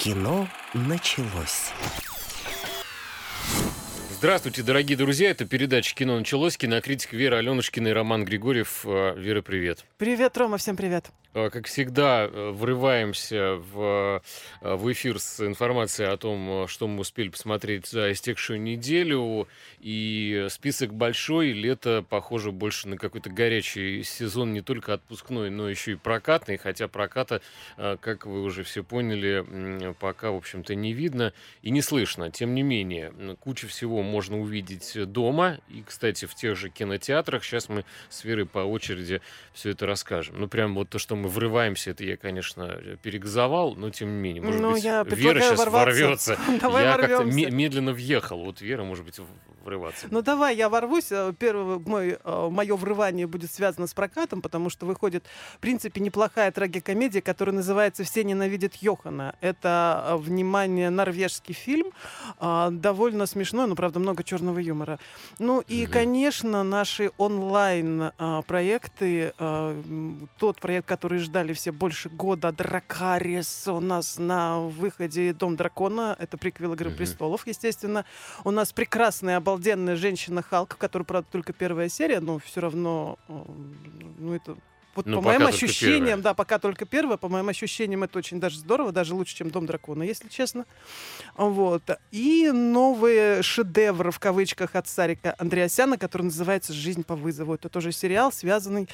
Кино началось. Здравствуйте, дорогие друзья. Это передача «Кино началось». Кинокритик Вера Аленушкина и Роман Григорьев. Э, Вера, привет. Привет, Рома, всем привет. Э, как всегда, э, врываемся в, в эфир с информацией о том, что мы успели посмотреть за истекшую неделю. И список большой. Лето, похоже, больше на какой-то горячий сезон, не только отпускной, но еще и прокатный. Хотя проката, как вы уже все поняли, пока, в общем-то, не видно и не слышно. Тем не менее, куча всего можно увидеть дома. И, кстати, в тех же кинотеатрах. Сейчас мы с Верой по очереди все это расскажем. Ну, прям вот то, что мы врываемся, это я, конечно, перегазовал, но тем не менее. Может ну, быть, я Вера сейчас ворвется. Давай я как-то медленно въехал. Вот Вера, может быть, врываться. Ну давай, я ворвусь. Э, первое мой, э, мое врывание будет связано с прокатом, потому что выходит, в принципе, неплохая трагикомедия, которая называется «Все ненавидят Йохана». Это, э, внимание, норвежский фильм, довольно смешной, но, правда, много черного юмора. Ну и, угу. конечно, наши онлайн-проекты, тот проект, который ждали все больше года, Дракарис, у нас на выходе «Дом дракона», это приквел «Игры угу. престолов», естественно. У нас прекрасный обалденный обалденная женщина Халк, которая, правда, только первая серия, но все равно, э, ну, это вот ну, по моим ощущениям, первая. да, пока только первая, по моим ощущениям, это очень даже здорово, даже лучше, чем Дом дракона, если честно. Вот. И новый шедевр в кавычках от Сарика Андреасяна, который называется «Жизнь по вызову». Это тоже сериал, связанный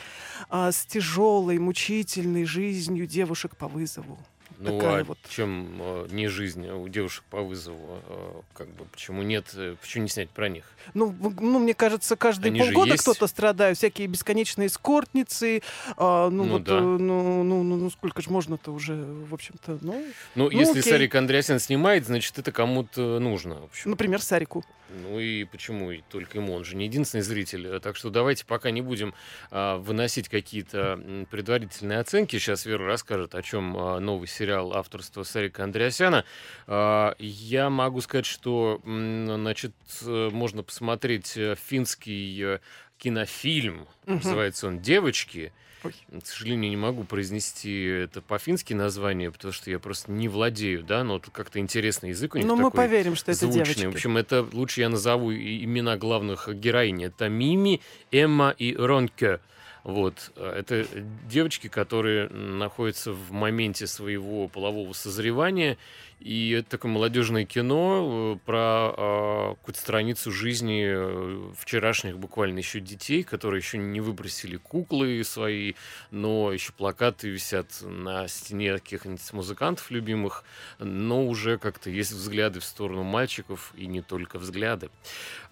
а, с тяжелой, мучительной жизнью девушек по вызову. Ну а вот. чем э, не жизнь у девушек по вызову, э, как бы почему нет, э, почему не снять про них? Ну, ну мне кажется, каждые Они полгода кто-то страдает, всякие бесконечные эскортницы, э, ну, ну вот, да. ну, ну, ну, ну сколько же можно-то уже, в общем-то, ну. Ну, ну если окей. Сарик Андреасян снимает, значит это кому-то нужно. В общем. Например, Сарику. Ну и почему и только ему? Он же не единственный зритель. Так что давайте пока не будем а, выносить какие-то предварительные оценки. Сейчас Вера расскажет, о чем а, новый сериал авторства Сарика Андреасяна. А, я могу сказать, что значит, можно посмотреть э, финский э, кинофильм. Угу. Называется он «Девочки». Ой. К сожалению, не могу произнести это по-фински название, потому что я просто не владею, да, но тут как-то интересный язык у них Ну, мы поверим, что это звучный. девочки. В общем, это лучше я назову имена главных героинь. Это Мими, Эмма и Ронке. Вот. Это девочки, которые находятся в моменте своего полового созревания и это такое молодежное кино э, про э, какую-то страницу жизни э, вчерашних буквально еще детей, которые еще не выбросили куклы свои, но еще плакаты висят на стене каких-нибудь музыкантов любимых, но уже как-то есть взгляды в сторону мальчиков и не только взгляды.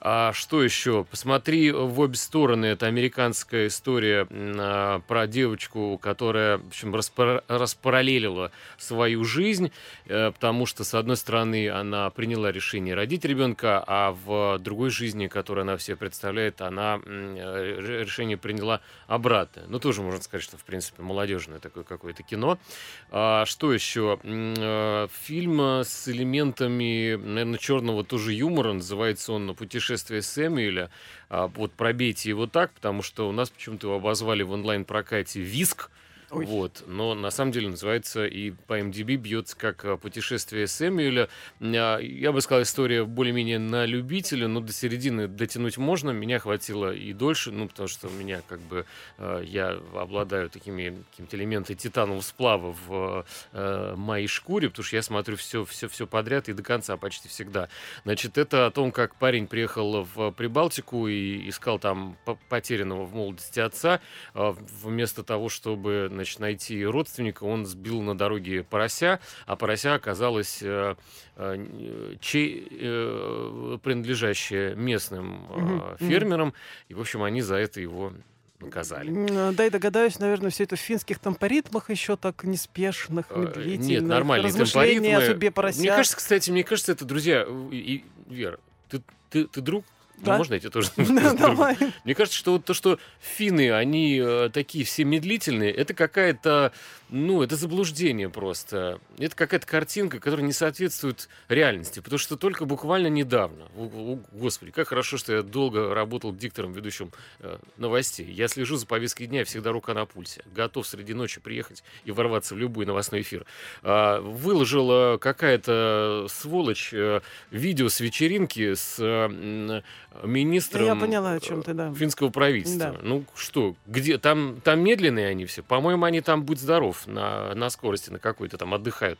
А что еще? Посмотри в обе стороны. Это американская история а, про девочку, которая, в общем, распар распараллелила свою жизнь, э, потому потому что, с одной стороны, она приняла решение родить ребенка, а в другой жизни, которую она все представляет, она э, решение приняла обратно. Ну, тоже можно сказать, что, в принципе, молодежное такое какое-то кино. А, что еще? Э, фильм с элементами, наверное, черного тоже юмора, называется он «Путешествие Сэмюэля». А, вот пробейте его так, потому что у нас почему-то его обозвали в онлайн-прокате «Виск», Ой. Вот. Но на самом деле называется и по MDB бьется как э, путешествие Сэмюэля. А, я бы сказал, история более-менее на любителя, но до середины дотянуть можно. Меня хватило и дольше, ну, потому что у меня как бы э, я обладаю такими какими-то элементами титанового сплава в э, моей шкуре, потому что я смотрю все, все, все подряд и до конца почти всегда. Значит, это о том, как парень приехал в Прибалтику и искал там потерянного в молодости отца, вместо того, чтобы значит, найти родственника, он сбил на дороге порося, а порося оказалось э, э, чей, э, принадлежащее местным э, фермерам, и, в общем, они за это его наказали. Да, и догадаюсь, наверное, все это в финских темпоритмах еще так неспешных, э, медлительных. Нет, нормальные темпоритмы. о судьбе порося. Мне кажется, кстати, мне кажется, это, друзья, и, Вера, ты, ты, ты друг Ну, Да. можно я тебе тоже? Ну. Мне кажется, что вот то, что финны, они э, такие все медлительные, это какая-то, ну, это заблуждение просто. Это какая-то картинка, которая не соответствует реальности, потому что только буквально недавно, о- господи, как хорошо, что я долго работал диктором, ведущим э, новостей. Я слежу за повесткой дня, всегда рука на пульсе. Готов среди ночи приехать и ворваться в любой новостной эфир. А, Выложила какая-то сволочь э, видео с вечеринки с министром Я поняла, о чем ты, да. финского правительства. Да. Ну что, где там, там медленные они все. По-моему, они там будь здоров на, на скорости на какой-то там отдыхают.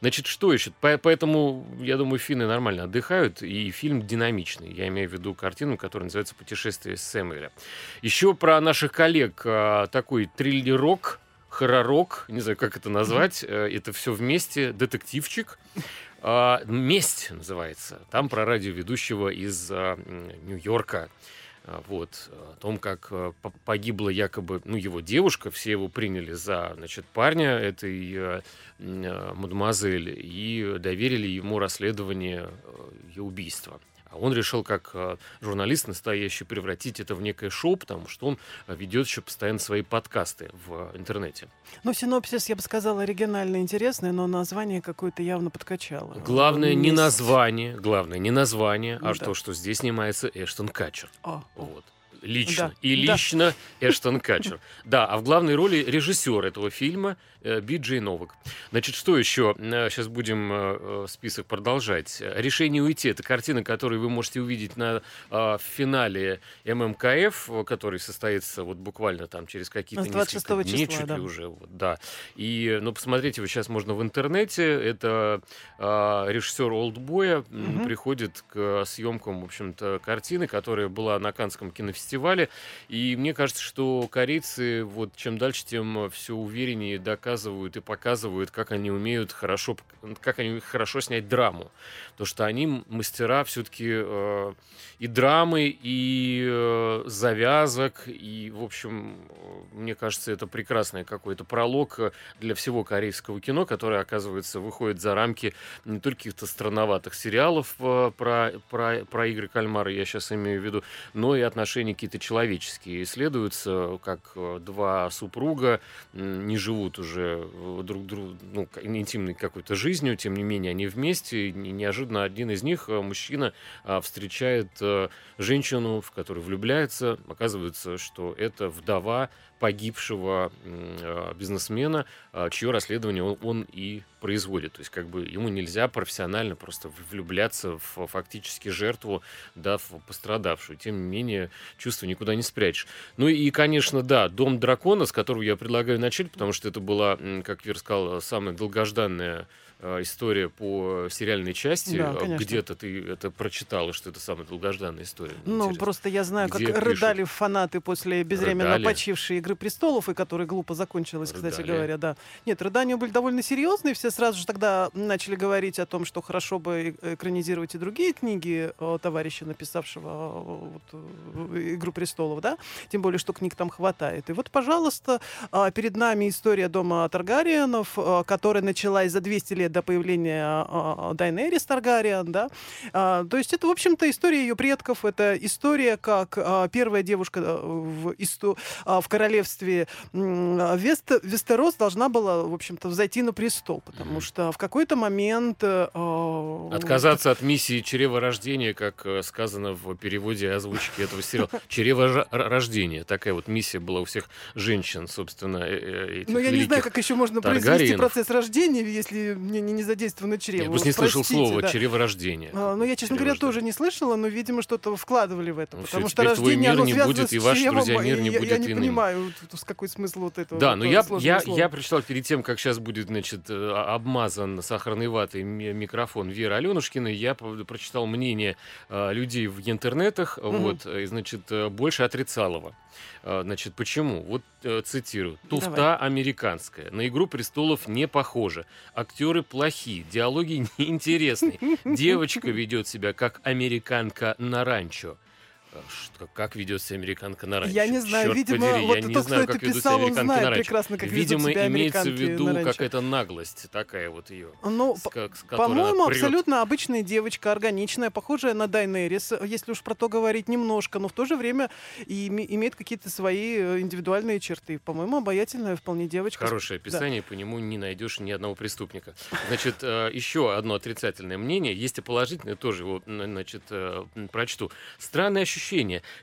Значит, что еще? По- поэтому я думаю, финны нормально отдыхают и фильм динамичный. Я имею в виду картину, которая называется "Путешествие Сэмюэля". Еще про наших коллег а, такой триллерок. Хорророк, не знаю, как это назвать, э, это все вместе, детективчик. А, «Месть» называется. Там про радиоведущего из а, Нью-Йорка. А, Вот, о том, как по- погибла якобы, ну, его девушка, все его приняли за, значит, парня этой мадемуазель и доверили ему расследование ее убийства. А он решил, как э, журналист настоящий, превратить это в некое шоу, потому что он э, ведет еще постоянно свои подкасты в э, интернете. Ну, синопсис, я бы сказала, оригинально интересный, но название какое-то явно подкачало. Главное не название, главное не название, а Ну да. то, что здесь снимается Эштон Катчер. О. Вот. Лично. Да, И да. лично Эштон Катчер. Да, а в главной роли режиссер этого фильма э, Би-Джей Новак. Значит, что еще? Сейчас будем э, э, список продолжать. «Решение уйти» — это картина, которую вы можете увидеть на э, финале ММКФ, э, который состоится вот буквально там через какие-то С 26 несколько дней, числа, чуть да. ли уже. Вот, да. И, ну, посмотреть его сейчас можно в интернете. Это э, режиссер Олдбоя Мгм. приходит к съемкам, в общем-то, картины, которая была на Канском кинофестивале. И мне кажется, что корейцы, вот чем дальше, тем все увереннее доказывают и показывают, как они умеют хорошо, как они хорошо снять драму. Потому что они мастера все-таки и драмы, и э, завязок, и, в общем, э, мне кажется, это прекрасный какой-то пролог э, для всего корейского кино, которое, оказывается, выходит за рамки не только каких-то странноватых сериалов э, про, про, про игры кальмара, я сейчас имею в виду, но и отношения какие-то человеческие. Исследуются, как э, два супруга не живут уже э, друг другу, ну, интимной какой-то жизнью, тем не менее они вместе, и не- неожиданно один из них, э, мужчина, а, встречает женщину, в которую влюбляется. Оказывается, что это вдова погибшего э, бизнесмена, а, чье расследование он, он и производит. То есть как бы ему нельзя профессионально просто влюбляться в фактически жертву, да, в пострадавшую. Тем не менее, чувство никуда не спрячешь. Ну и, конечно, да, «Дом дракона», с которого я предлагаю начать, потому что это была, как Вер сказал, самая долгожданная э, история по сериальной части. Да, А. Где-то ты это прочитала, что это самая долгожданная история. Мне Ну, интересно. просто я знаю, как Где пишут? рыдали фанаты после безвременно Рыдали? почившей «Игры престолов», и которая глупо закончилась, кстати Рыдали? говоря, да. Нет, рыдания были довольно серьезные, все сразу же тогда начали говорить о том, что хорошо бы э- экранизировать и другие книги э, товарища, написавшего э, вот, э, «Игру престолов», да, тем более, что книг там хватает. И вот, пожалуйста, а, перед нами история дома Таргариенов, а, которая началась за 200 лет до появления Дайнерис Таргариен, да, а, то есть это, в общем-то, история ее предков. Это история, как а, первая девушка а, в, исто- а, в королевстве Вест, Вестерос должна была, в общем-то, взойти на престол, потому что в какой-то момент... э, Отказаться от миссии чреворождения, как э, сказано в переводе и озвучке этого сериала. Чреворождение. Такая вот миссия была у всех женщин, собственно, э, э, этих Ну, я не знаю, как еще можно произвести процесс рождения, если не, не, не задействовано чрево. Я просто не слышал Простите, слова да. чреворождение. А, Ну, я, честно говоря, тоже не слышала, но, видимо, что-то вкладывали в это. Ну, потому всё, что теперь твой рождение, мир не будет, и ваш, чревом, друзья, мир не я, будет Я не иным. понимаю, какой смысл вот этого. Да, но я, я, слова. я прочитал перед тем, как сейчас будет, значит, э, обмазан сахарной ватой ми- микрофон Веры Аленушкиной, я прочитал мнение э, людей в интернетах, Мгм. вот, и, значит, э, больше отрицалово. Э, Значит, почему? Вот э, цитирую. Давай. Туфта американская. На «Игру престолов» не похоже. Актеры плохие, диалоги неинтересные. Девочка ведет себя как американка на ранчо. Что, как ведет себя американка на ранчо? Я не знаю, Черт видимо, подери, вот я не тот, знаю, кто как это ведут себя писал, он американки знает на ранчо. прекрасно, как ведут Видимо, себя имеется в американки виду какая-то наглость такая вот ее. Ну, с как- с По-моему, абсолютно обычная девочка, органичная, похожая на Дайнерис, если уж про то говорить немножко, но в то же время и име- имеет какие-то свои э, индивидуальные черты. По-моему, обаятельная вполне девочка. Хорошее описание, по нему не найдешь ни одного преступника. Значит, э, еще одно отрицательное мнение, есть и положительное, тоже его, значит, э, прочту. Странное ощущение.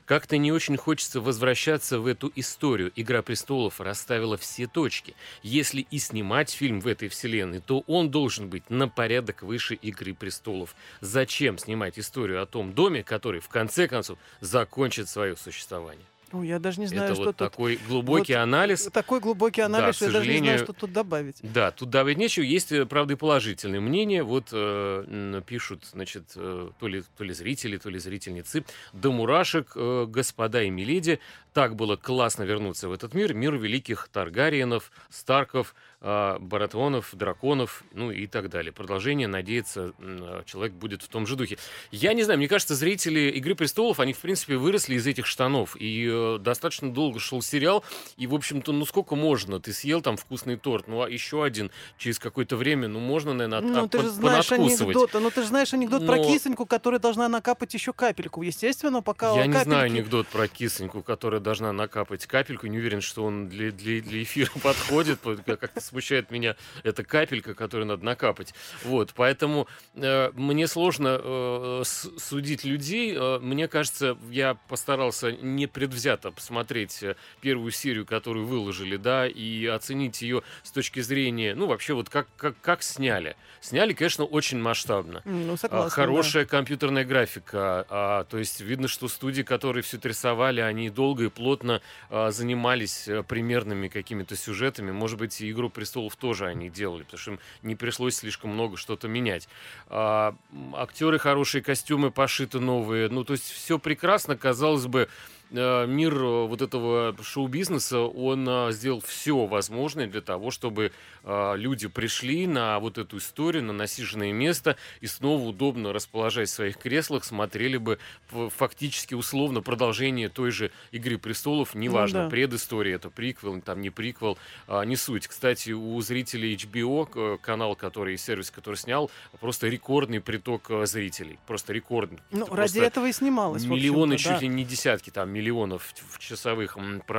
Как-то не очень хочется возвращаться в эту историю. «Игра престолов» расставила все точки. Если и снимать фильм в этой вселенной, то он должен быть на порядок выше «Игры престолов». Зачем снимать историю о том доме, который, в конце концов, закончит свое существование? Ой, я даже не знаю, Это что вот тут... такой глубокий вот анализ. Такой глубокий анализ, что я даже не знаю, что тут добавить. Да, тут добавить нечего. Есть, э, правда, и положительные мнения. Вот э, пишут, значит, э, то ли, то ли зрители, то ли зрительницы. До мурашек, э, господа и миледи, так было классно вернуться в этот мир. Мир великих Таргариенов, Старков, э, Баратеонов, Драконов, ну и так далее. Продолжение, надеется, э, человек будет в том же духе. Я не знаю, мне кажется, зрители «Игры престолов», они, в принципе, выросли из этих штанов. И э, достаточно долго шел сериал. И, в общем-то, ну сколько можно? Ты съел там вкусный торт, ну а еще один через какое-то время, ну можно, наверное, от, Ну, от- ты же знаешь анекдот, ну ты же знаешь анекдот про Но- кисоньку, которая должна накапать еще капельку. Естественно, пока Я не капельки... знаю анекдот про кисоньку, которая должна накапать капельку. Не уверен, что он для, для, для эфира подходит. по- Как-то смущает меня эта капелька, которую надо накапать. Вот, поэтому э, мне сложно э, судить людей. Э, мне кажется, я постарался не предвзято посмотреть э, первую серию, которую выложили, да, и оценить ее с точки зрения, ну, вообще, вот как, как, как сняли. Сняли, конечно, очень масштабно. Ну, А, согласна, да. Хорошая компьютерная графика. а, то есть видно, что студии, которые все это рисовали, они долго и плотно а, занимались а, примерными какими-то сюжетами. Может быть, и «Игру престолов» тоже они делали, потому что им не пришлось слишком много что-то менять. А, актеры хорошие, костюмы пошиты новые. Ну, то есть все прекрасно, казалось бы. Э, Мир э, вот этого шоу-бизнеса, он а, сделал все возможное для того, чтобы люди пришли на вот эту историю, на насиженное место и снова удобно расположаясь в своих креслах, смотрели бы фактически условно продолжение той же «Игры престолов», неважно, Ну да. предыстория, это приквел, там не приквел, не суть. Кстати, у зрителей HBO, канал, который, сервис, который снял, просто рекордный приток зрителей, просто рекордный. Ну, Это ради этого и снималось. Миллионы, чуть ли не десятки там миллионов в часовых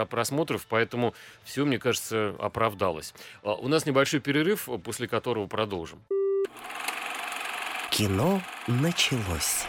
просмотров, поэтому все, мне кажется, оправдалось. А, У нас небольшой перерыв, после которого продолжим. Кино началось.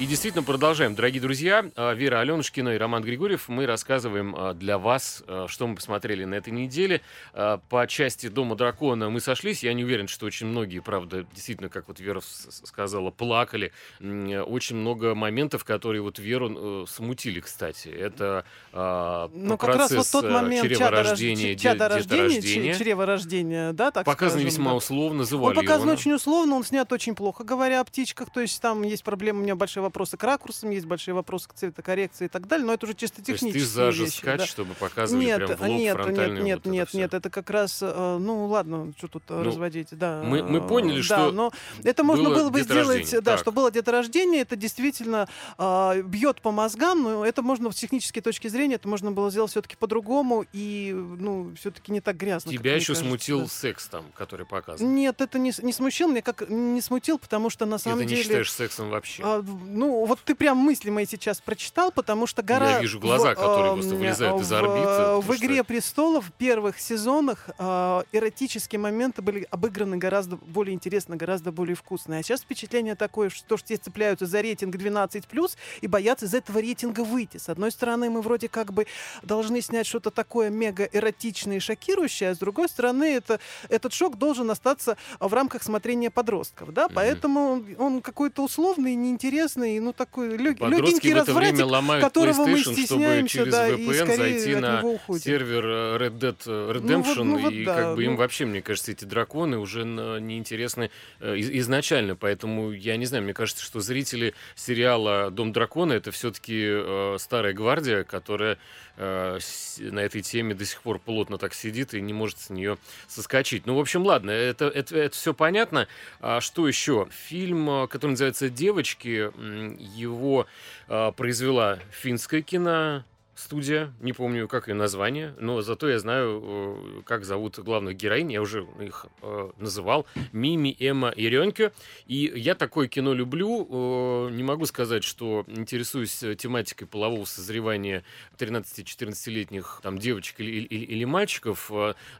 И действительно продолжаем, дорогие друзья. А, Вера Аленушкина и Роман Григорьев. Мы рассказываем а, для вас, а, что мы посмотрели на этой неделе. По части «Дома дракона» мы сошлись. Я не уверен, что очень многие, правда, действительно, как вот Вера сказала, плакали. Э, Очень много моментов, которые вот Веру э, смутили, кстати. Это а, Ну, как раз вот процесс тот а, момент чреворождения, чадорождения, чреворождения, да, так Показан скажем, весьма да. условно, Он завуалировано. показан очень условно, он снят очень плохо, говоря о птичках. То есть там есть проблемы, у меня большие вопросы к ракурсам, есть большие вопросы к цветокоррекции и так далее, но это уже чисто То есть технические ты за жесткач, да. чтобы показывали Нет, прям в лоб нет, нет, фронтальную нет, вот это нет, всё. нет, это как раз, э, ну ладно, что тут э, Ну, разводить, да. мы- мы э, поняли, да, что но это можно было было бы сделать, да, так. что было деторождение, это действительно а, бьет по мозгам, но это можно с технической точки зрения, это можно было сделать все-таки по-другому и, ну, все-таки не так грязно. Тебя еще кажется, смутил да. секс там, который показан. Нет, это не, не смущил, мне как не смутил, потому что на Ты самом это не деле... считаешь сексом вообще. А, ну, вот ты прям мысли мои сейчас прочитал, потому что гора... Я вижу глаза, в, которые эм, просто вылезают из в, орбит, э, В что- «Игре престолов» в первых сезонах э, эротические моменты были обыграны гораздо более интересно, гораздо более вкусно. А сейчас впечатление такое, что все цепляются за рейтинг 12+, и боятся из этого рейтинга выйти. С одной стороны, мы вроде как бы должны снять что-то такое мега эротичное и шокирующее, а с другой стороны, это, этот шок должен остаться в рамках смотрения подростков. Да? Мгм. Поэтому он какой-то условный, неинтересный, ну такой лег, легенький в это время развратик, ломают которого мы PlayStation, чтобы стесняемся, через да, и VPN скорее зайти на сервер э, Red Dead э, Ну вот- Redemption, ну вот и да, как бы им ну. вообще, мне кажется, эти драконы уже неинтересны э, из- изначально, поэтому я не знаю, мне кажется, что зрители сериала «Дом дракона» это все-таки старая гвардия, которая э, с- на этой теме до сих пор плотно так сидит и не может с нее соскочить. Ну, в общем, ладно, это, это, все понятно. А что еще? Фильм, э, который называется «Девочки», его а, произвела финская кино студия, не помню, как ее название, но зато я знаю, э, как зовут главных героинь, я уже их э, называл, Мими, Эмма и Ренке, и я такое кино люблю, э, не могу сказать, что интересуюсь тематикой полового созревания 13-14-летних там девочек или, или, или мальчиков,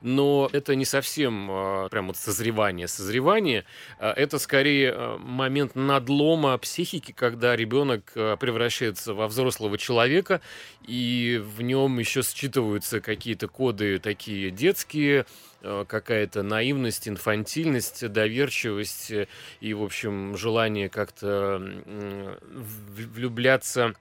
но это не совсем прям вот созревание. Созревание — это скорее момент надлома психики, когда ребенок превращается во взрослого человека, и и в нем еще считываются какие-то коды такие детские, э, какая-то наивность, инфантильность, доверчивость и, в общем, желание как-то влюбляться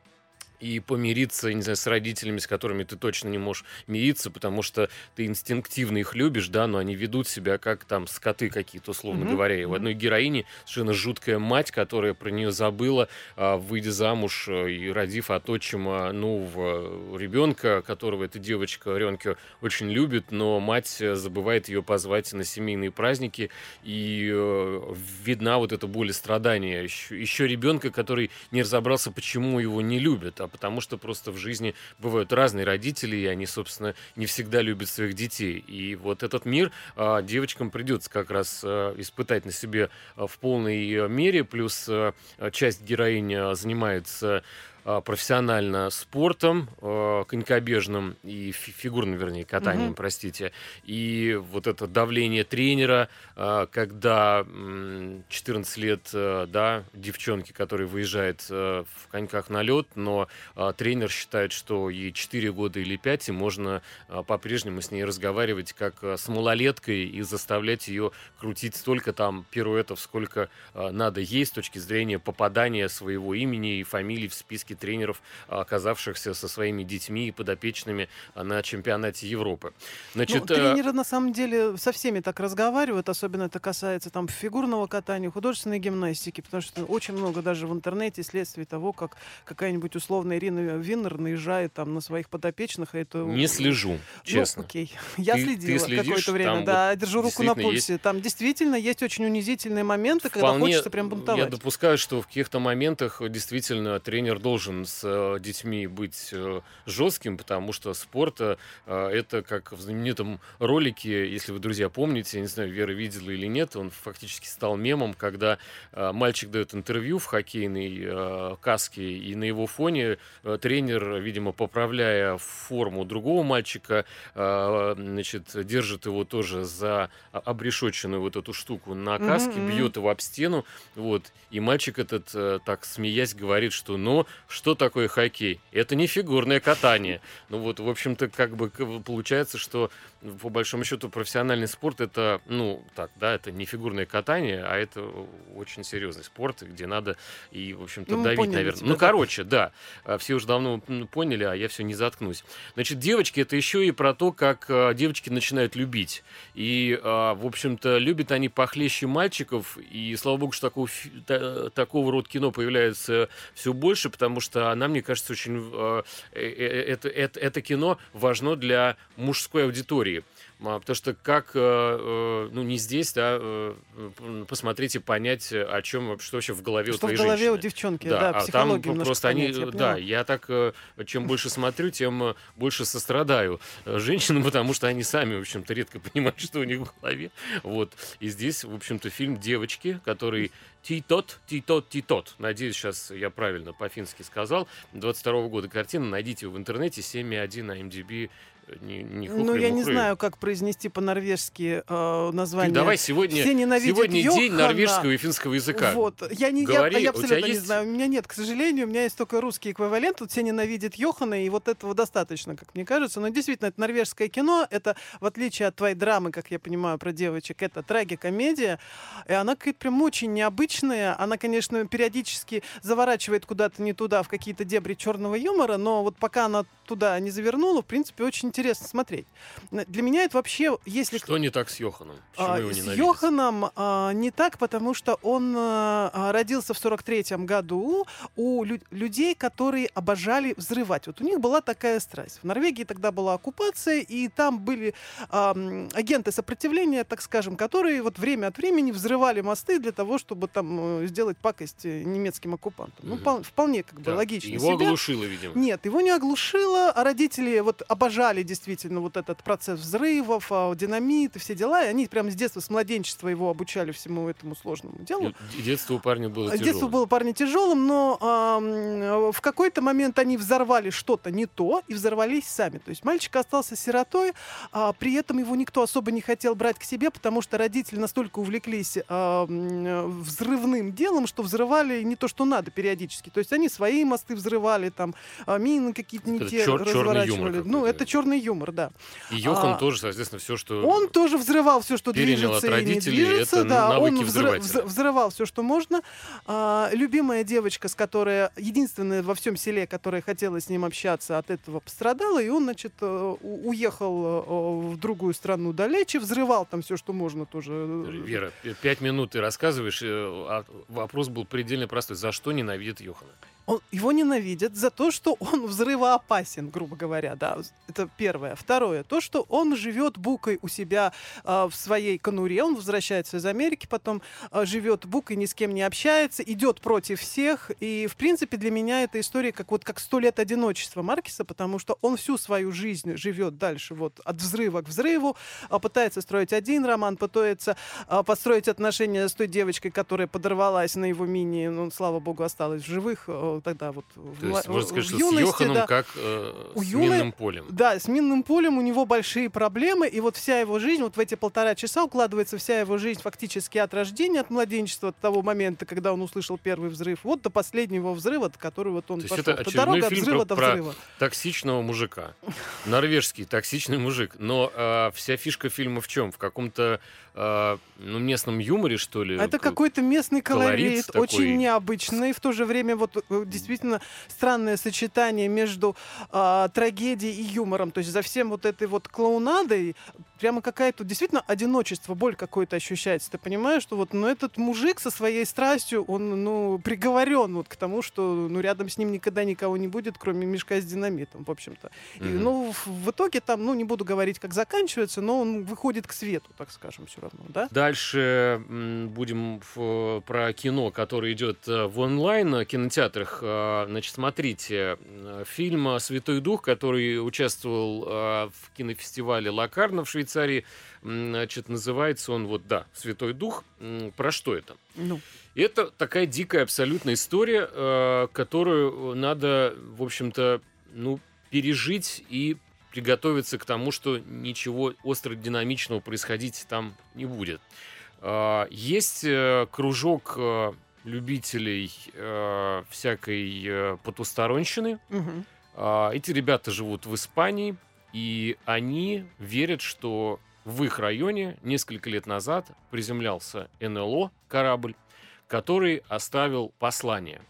и помириться, не знаю, с родителями, с которыми ты точно не можешь мириться, потому что ты инстинктивно их любишь, да, но они ведут себя как там скоты какие-то, условно mm-hmm. говоря. И в одной героине совершенно жуткая мать, которая про нее забыла, а, выйдя замуж э, и родив от отчима нового ребенка, которого эта девочка Ренке очень любит, но мать э, забывает ее позвать на семейные праздники, и э, видна вот эта боль и страдания. Еще, еще ребенка, который не разобрался, почему его не любят, а потому что просто в жизни бывают разные родители, и они, собственно, не всегда любят своих детей. И вот этот мир а, девочкам придется как раз а, испытать на себе а, в полной мере, плюс а, часть героинь занимается а, профессионально спортом, а, конькобежным и фигурным, вернее, катанием, угу. простите. И вот это давление тренера, а, когда 14 лет, да, девчонки, которые выезжает в коньках на лед, но тренер считает, что ей 4 года или 5, и можно по-прежнему с ней разговаривать как с малолеткой и заставлять ее крутить столько там пируэтов, сколько надо ей с точки зрения попадания своего имени и фамилии в списке десятки тренеров, а, оказавшихся со своими детьми и подопечными а, на чемпионате Европы. Значит, ну, тренеры на самом деле со всеми так разговаривают, особенно это касается там фигурного катания, художественной гимнастики, потому что очень много даже в интернете следствий того, как какая-нибудь условная Ирина Виннер наезжает там на своих подопечных. И это... Не слежу, ну, честно. Ну, окей. Я ты, следила какое-то время, да, вот держу руку на пульсе. Есть... Там действительно есть очень унизительные моменты, Вполне когда хочется прям бунтовать. Я допускаю, что в каких-то моментах действительно тренер должен должен с э, детьми быть э, жестким, потому что спорт э, это как в знаменитом ролике, если вы, друзья, помните, я не знаю, Вера видела или нет, он фактически стал мемом, когда мальчик дает интервью в хоккейной каске, и на его фоне тренер, видимо, поправляя форму другого мальчика, значит, держит его тоже за обрешоченную вот эту штуку на каске, mm-hmm. бьет его об стену, вот, и мальчик этот, так смеясь, говорит, что, ну, что такое хоккей? Это не фигурное катание. Ну вот, в общем-то, как бы получается, что по большому счету профессиональный спорт это, ну, так, да, это не фигурное катание, а это очень серьезный спорт, где надо и, в общем-то, ну, давить, поняли наверное. Тебя, ну, короче, да, а, все уже давно поняли, а я все не заткнусь. Значит, девочки, это еще и про то, как а, девочки начинают любить. И, а, в общем-то, любят они похлеще мальчиков, и, слава богу, что такого, такого рода кино появляется все больше, потому что она, мне кажется, очень... Э, э, это, это, это кино важно для мужской аудитории. А, потому что как, э, ну не здесь, да, посмотрите, понять, о чем, что вообще в голове что у твоей в голове женщины. у девчонки, да, да а там просто понять, они, да, я так, чем больше смотрю, тем больше сострадаю женщинам, потому что они сами, в общем-то, редко понимают, что у них в голове. Вот. И здесь, в общем-то, фильм «Девочки», который Титот, Титот, Титот. Надеюсь, сейчас я правильно по-фински сказал. 22 года картина. Найдите в интернете 7.1 на MDB не, не Ну, я не знаю, как произнести по-норвежски э, название. Ты давай сегодня, Все сегодня Йохана. день норвежского и финского языка. Вот. Я, не, Говори, я, я абсолютно не есть... знаю. У меня нет, к сожалению. У меня есть только русский эквивалент. Тут все ненавидят Йохана, и вот этого достаточно, как мне кажется. Но действительно, это норвежское кино. Это, в отличие от твоей драмы, как я понимаю, про девочек, это трагикомедия. И она какая-то прям очень необычная. Она, конечно, периодически заворачивает куда-то не туда, в какие-то дебри черного юмора, но вот пока она туда не завернула, в принципе, очень интересно смотреть. Для меня это вообще, если... Что не так с Йоханом? Почему А, его С ненавидят? Йоханом а, не так, потому что он а, а, родился в 43-м году у лю- людей, которые обожали взрывать. Вот у них была такая страсть. В Норвегии тогда была оккупация, и там были а, агенты сопротивления, так скажем, которые вот время от времени взрывали мосты для того, чтобы там э, сделать пакость э, немецким оккупантам. Ну, Мгм. пол- вполне как бы Так, логично Его себе. оглушило, видимо. Нет, его не оглушило, а родители вот обожали действительно вот этот процесс взрывов, а, динамит и все дела, и они прямо с детства, с младенчества его обучали всему этому сложному делу. И Детство у парня было А Детство было парня тяжелым, но ам, в какой-то момент они взорвали что-то не то и взорвались сами. То есть мальчик остался сиротой, а при этом его никто особо не хотел брать к себе, потому что родители настолько увлеклись ам, взрывным делом, что взрывали не то, что надо периодически. То есть они свои мосты взрывали, там а, мины какие-то не Это те чёр- чёрный юмор разворачивали. Ну, это черный юмор, да. И Йохан А, тоже, соответственно, все, что... Он тоже взрывал все, что движется от и не движется. это да, он взры- взрывателя. вз- взрывал все, что можно. А, любимая девочка, с которой единственная во всем селе, которая хотела с ним общаться, от этого пострадала, и он, значит, э, уехал э, в другую страну далече, взрывал там все, что можно тоже. Вера, п- пять минут ты рассказываешь, э, а вопрос был предельно простой. За что ненавидит Йохана? Он, его ненавидят за то, что он взрывоопасен, грубо говоря, да. Это первое. Второе, то, что он живет букой у себя а, в своей конуре, он возвращается из Америки, потом а, живет букой, ни с кем не общается, идет против всех. И, в принципе, для меня эта история как вот как сто лет одиночества Маркиса, потому что он всю свою жизнь живет дальше вот от взрыва к взрыву, а, пытается строить один роман, пытается а, построить отношения с той девочкой, которая подорвалась на его мини, ну, слава богу, осталась в живых э, тогда вот в, То есть, мла- можно сказать, в что с юности, Йоханом да. как э, У с Юлы- минным полем. Да, с минным полем у него большие проблемы, и вот вся его жизнь, вот в эти полтора часа укладывается вся его жизнь фактически от рождения, от младенчества, от того момента, когда он услышал первый взрыв, вот до последнего взрыва, до которого вот он То пошел. это дороге от взрыва про- до про взрыва. Токсичного мужика. Норвежский токсичный мужик. Но э, вся фишка фильма в чем? В каком-то э, ну, местном юморе, что ли? Это какой-то местный колорит колорит, такой. очень необычный, в то же время вот э, действительно странное сочетание между а, трагедией и юмором. То есть за всем вот этой вот клоунадой прямо какая-то действительно одиночество, боль какое-то ощущается. Ты понимаешь, что вот ну, этот мужик со своей страстью, он ну приговорен вот к тому, что ну рядом с ним никогда никого не будет, кроме мешка с динамитом, в общем-то. И, Мгм. ну в итоге там, ну не буду говорить, как заканчивается, но он выходит к свету, так скажем, все равно, да? Дальше будем в- про кино, которое идет э, в онлайн э, кинотеатрах. Э, Значит, смотрите, фильм «Святой Дух», который участвовал в кинофестивале Лакарна в Швейцарии, значит, называется он вот, да, «Святой Дух». Про что это? Ну, Это такая дикая абсолютная история, которую надо, в общем-то, ну, пережить и приготовиться к тому, что ничего остро динамичного происходить там не будет. А, Есть э, кружок э, любителей э, всякой потусторонщины. А, Эти ребята живут в Испании, и они верят, что в их районе несколько лет назад приземлялся НЛО, корабль, который оставил послание.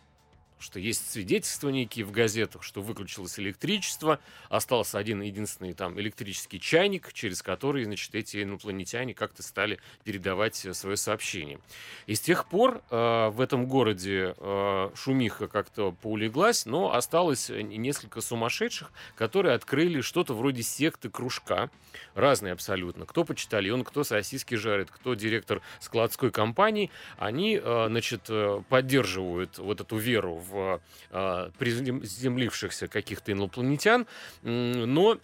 Что есть свидетельства некие в газетах, что выключилось электричество, остался один единственный там электрический чайник, через который, значит, эти инопланетяне как-то стали передавать свое сообщение. И с тех пор э, в этом городе э, шумиха как-то поулеглась, но осталось э, несколько сумасшедших, которые открыли что-то вроде секты кружка, разные абсолютно. Кто почтальон, кто сосиски жарит, кто директор складской компании. Они, э, значит, э, поддерживают вот эту веру в э, приземлившихся каких-то инопланетян, но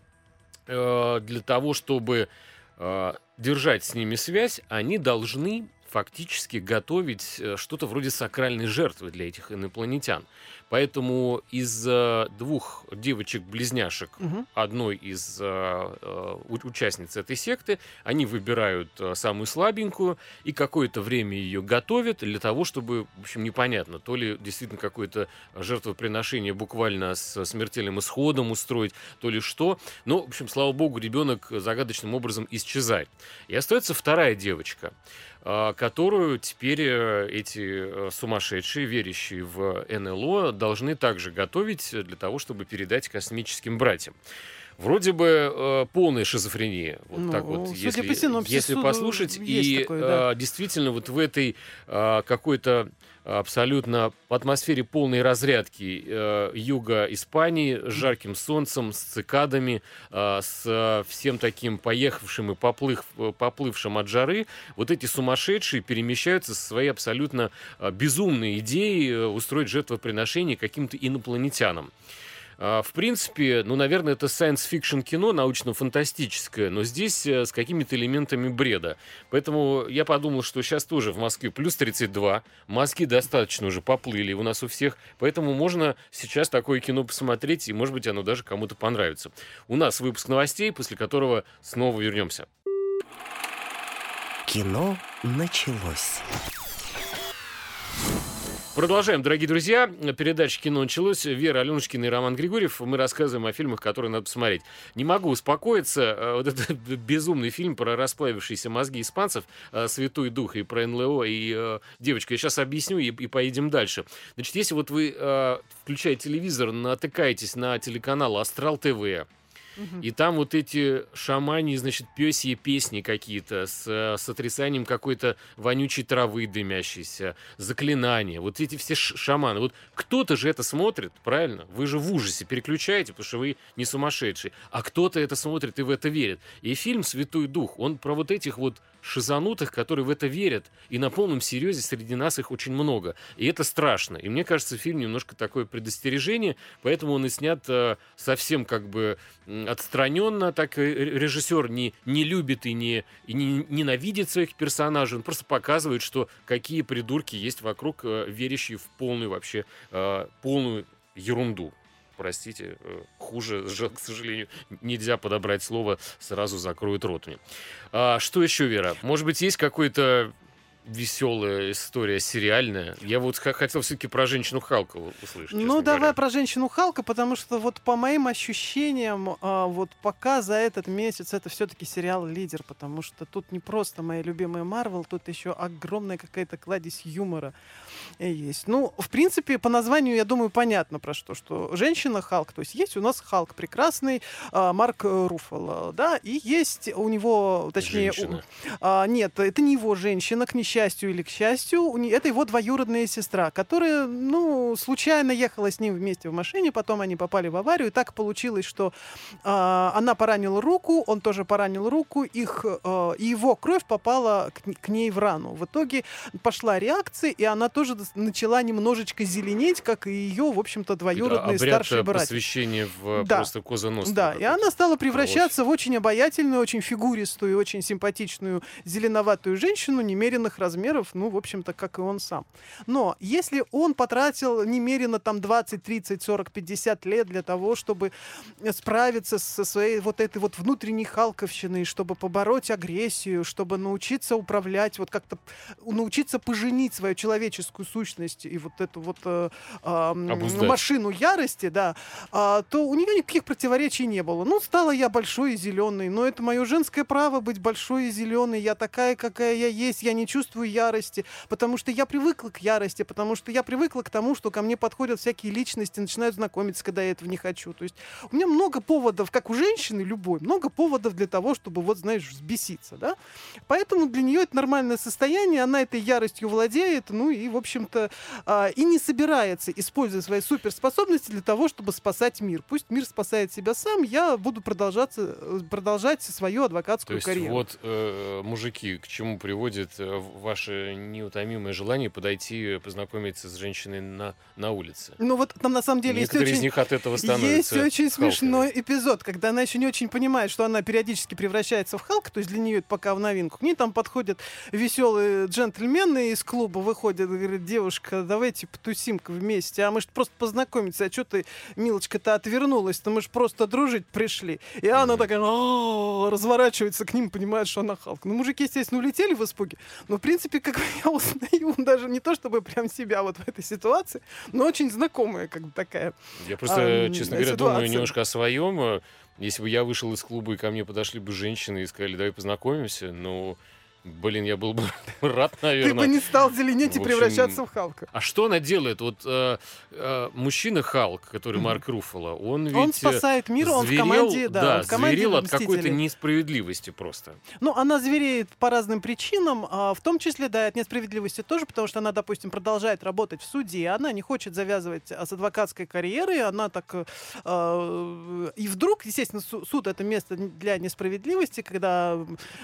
э, для того, чтобы э, держать с ними связь, они должны фактически готовить э, что-то вроде сакральной жертвы для этих инопланетян. Поэтому из э, двух девочек-близняшек, Мгм. одной из э, э, участниц этой секты, они выбирают э, самую слабенькую и какое-то время ее готовят для того, чтобы, в общем, непонятно, то ли действительно какое-то жертвоприношение буквально с смертельным исходом устроить, то ли что. Но, в общем, слава богу, ребенок загадочным образом исчезает. И остается вторая девочка, а, которую теперь э, эти э, сумасшедшие, верящие в НЛО, должны также готовить для того, чтобы передать космическим братьям. Вроде бы э, полная шизофрения. Вот Ну, так вот, если, по синопсису, если послушать. есть И такое, да. э, действительно, вот в этой э, какой-то абсолютно в атмосфере полной разрядки э, юга Испании с жарким солнцем, с цикадами, э, с э, всем таким поехавшим и поплых, э, поплывшим от жары, вот эти сумасшедшие перемещаются со своей абсолютно э, безумной идеей э, устроить жертвоприношение каким-то инопланетянам. А, В принципе, ну, наверное, это science-fiction кино, научно-фантастическое, но здесь э, с какими-то элементами бреда. Поэтому я подумал, что сейчас тоже в Москве плюс 32, мозги достаточно уже поплыли у нас у всех, поэтому можно сейчас такое кино посмотреть, и, может быть, оно даже кому-то понравится. У нас выпуск новостей, после которого снова вернемся. Кино началось. Продолжаем, дорогие друзья. Передача «Кино началось». Вера Аленушкина и Роман Григорьев. Мы рассказываем о фильмах, которые надо посмотреть. Не могу успокоиться. Э, Вот этот безумный фильм про расплавившиеся мозги испанцев э, «Святой Дух» и про НЛО и э, девочку. Я сейчас объясню и, и поедем дальше. Значит, если вот вы, включая телевизор, натыкаетесь на телеканал «Астрал ТВ», и там вот эти шамани, значит, пёсьи песни какие-то с, э, с отрицанием какой-то вонючей травы дымящейся, заклинания. Вот эти все шаманы. Вот кто-то же это смотрит, правильно? Вы же в ужасе переключаете, потому что вы не сумасшедший. А кто-то это смотрит и в это верит. И фильм «Святой Дух», он про вот этих вот шизанутых, которые в это верят. И на полном серьезе среди нас их очень много. И это страшно. И мне кажется, фильм немножко такое предостережение, поэтому он и снят э, совсем как бы отстраненно, так ре- режиссер не, не любит и не, и не ненавидит своих персонажей, он просто показывает, что какие придурки есть вокруг, э, верящие в полную вообще, э, полную ерунду. Простите, э, хуже, к сожалению, нельзя подобрать слово, сразу закроют рот мне. А, что еще, Вера? Может быть, есть какой-то веселая история сериальная. Я вот хотел все-таки про женщину Халка услышать. Ну, давай говоря. про женщину Халка, потому что вот по моим ощущениям, а, вот пока за этот месяц это все-таки сериал лидер, потому что тут не просто моя любимая Марвел, тут еще огромная какая-то кладезь юмора есть. Ну, в принципе, по названию, я думаю, понятно про что, что женщина Халк, то есть есть у нас Халк прекрасный, а, Марк Руффало, да, и есть у него, точнее, у- а, нет, это не его женщина, к несчастью или к счастью. Это его двоюродная сестра, которая, ну, случайно ехала с ним вместе в машине, потом они попали в аварию, и так получилось, что а, она поранила руку, он тоже поранил руку, их, а, и его кровь попала к, к ней в рану. В итоге пошла реакция, и она тоже начала немножечко зеленеть, как и ее, в общем-то, двоюродные Обряд старшие э, братья. посвящения в э, Да. просто козоносство. Да, и она стала превращаться в очень обаятельную, очень фигуристую, очень симпатичную, зеленоватую женщину немеренных размеров, ну, в общем-то, как и он сам. Но если он потратил немерено там 20, 30, 40, 50 лет для того, чтобы справиться со своей вот этой вот внутренней халковщиной, чтобы побороть агрессию, чтобы научиться управлять, вот как-то научиться поженить свою человеческую сущность и вот эту вот э, Обуздать. машину ярости, да, а, то у нее никаких противоречий не было. Ну, стала я большой и зеленой, но это мое женское право быть большой и зеленой. Я такая, какая я есть, я не чувствую ярости, потому что я привыкла к ярости, потому что я привыкла к тому, что ко мне подходят всякие личности, начинают знакомиться, когда я этого не хочу. То есть у меня много поводов, как у женщины любой, много поводов для того, чтобы, вот, знаешь, взбеситься, да. Поэтому для нее это нормальное состояние, она этой яростью владеет, ну и, в общем-то, а, и не собирается использовать свои суперспособности для того, чтобы спасать мир. Пусть мир спасает себя сам, я буду продолжаться, э, продолжать свою То адвокатскую есть карьеру. вот, э, мужики, к чему приводит э, ваше неутомимое желание подойти познакомиться с женщиной на, на улице? Ну вот там на самом деле есть Некоторые из очень... них от этого Есть становятся очень Халками. смешной эпизод, когда она еще не очень понимает, что она периодически превращается в Халка, то есть для нее это пока в новинку. К ней там подходят веселые джентльмены из клуба, выходят, говорят, девушка, давайте потусим-ка вместе, а мы же просто познакомиться, а что ты, милочка-то, отвернулась, то мы же просто дружить пришли. И она такая «А-а-а», разворачивается к ним, понимает, что она Халк. Ну, мужики, естественно, улетели в испуге, но, в принципе, как я узнаю даже не то, чтобы прям себя вот в этой ситуации, но очень знакомая как бы такая Я просто, ам, честно говоря, думаю ситуация. немножко о своем. Если бы я вышел из клуба и ко мне подошли бы женщины и сказали, давай познакомимся, ну, блин, я был бы рад, Ты бы наверное. не стал зеленеть и превращаться в Халка. А что она делает? Вот э, э, мужчина Халк, который. Марк Руффало, он ведь... Он э, спасает мир, он в зверел, команде, да, он в команде зверел от какой-то несправедливости просто. Ну, она звереет по разным причинам, а, в том числе, да, от несправедливости тоже, потому что она, допустим, продолжает работать в суде, она не хочет завязывать а, с адвокатской карьерой, она так... э, э, и вдруг, естественно, су- суд — это место для несправедливости, когда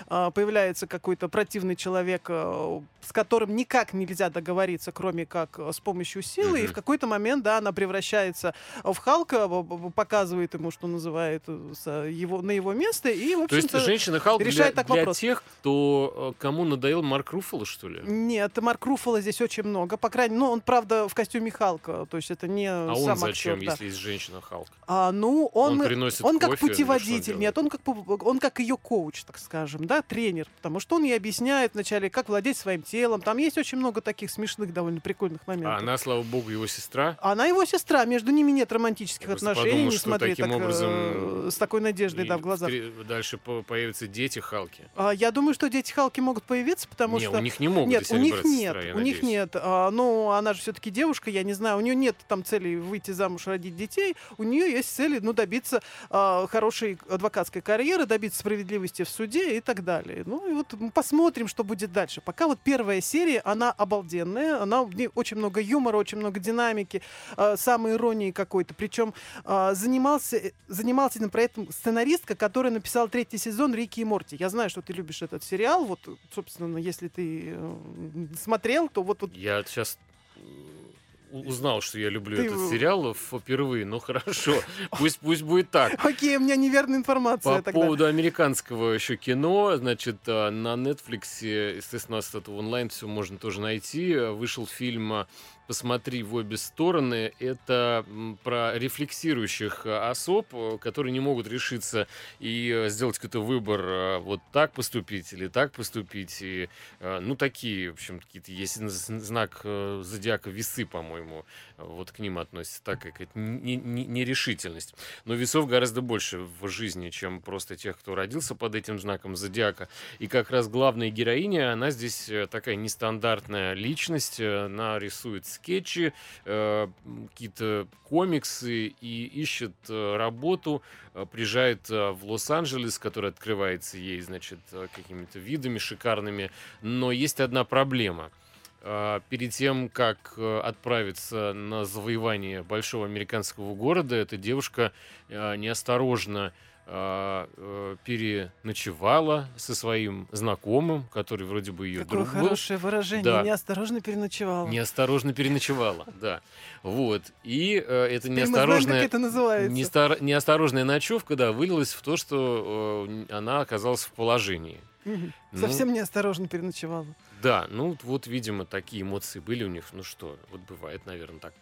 э, появляется какой-то противный человек, э, с которым никак нельзя договориться, кроме как э, с помощью силы, и Мгм. в какой-то момент, да, она превращается в Халка, показывает ему, что называет, э, его, на его место, и, в То есть общем-то... женщина Халк для, решает так для вопрос. тех, кто кому надоел Марк Руффало, что ли? Нет, Марк Руффало здесь очень много. По крайней мере, ну, он, правда, в костюме Халка. То есть это не А сам он зачем, актер, да. если есть женщина Халк? А, ну, он, Он приносит он как кофе что путеводитель. делает? Нет, он как, он как ее коуч, так скажем, да, тренер. Потому что он ей объясняет вначале, как владеть своим телом. Там есть очень много таких смешных, довольно прикольных моментов. А она, слава богу, его сестра. Она его сестра, между ними нет романтических Я отношений, подумал, не смотри так, образом э, с такой надеждой, да, в глазах. Дальше по- появятся дети Халки. А, я думаю, что дети Халки могут появиться, потому не, что... у них не могут, Нет, у них нет, сестра, у них надеюсь. нет. А, ну, она же все-таки девушка, я не знаю, у нее нет там цели выйти замуж, родить детей. У нее есть цели, ну, добиться а, хорошей адвокатской карьеры, добиться справедливости в суде и так далее. Ну, и вот посмотрим, что будет дальше. Пока вот первая серия, она обалденная, она в ней очень много юмора, очень много динамики, а, самой иронии какой-то. Причем а, занимался, э, занимался этим проектом сценаристка, которая написала третий сезон Рики и Морти. Я знаю, что ты любишь этот сериал. Вот, собственно, если ты э, смотрел, то вот, вот Я сейчас узнал, что я люблю Ты этот сериал впервые. Ну хорошо, пусть, пусть будет так. Окей, у меня неверная информация По тогда. поводу американского еще кино, значит, а, на Netflix, естественно, у нас это онлайн все можно тоже найти. Вышел фильм а, «Посмотри в обе стороны». Это про рефлексирующих а, особ, э, которые не могут решиться и э, сделать какой-то выбор, а, вот так поступить или так поступить. И, э, ну, такие, в общем, какие-то есть зн- знак э, зодиака весы, по-моему, вот к ним относится так, как это не- не- нерешительность. Но весов гораздо больше в жизни, чем просто тех, кто родился под этим знаком зодиака. И как раз главная героиня, она здесь э, такая нестандартная личность. э, Она рисует скетчи, э, какие-то комиксы и ищет э, работу. э, Приезжает в Лос-Анджелес, который открывается ей, значит, какими-то видами шикарными. Но есть одна проблема – перед тем, как отправиться на завоевание большого американского города, эта девушка неосторожно переночевала со своим знакомым, который вроде бы ее Какое друг был. хорошее выражение. Да. Неосторожно переночевала. Неосторожно переночевала, да. Вот. И э, это Теперь мы знаем, как неосторожная... это называется. Нестар- Неосторожная ночевка, да, вылилась в то, что э, она оказалась в положении. Мгм. Ну, Совсем неосторожно переночевала. Да, ну вот, видимо, такие эмоции были у них. Ну что, вот бывает, наверное, так.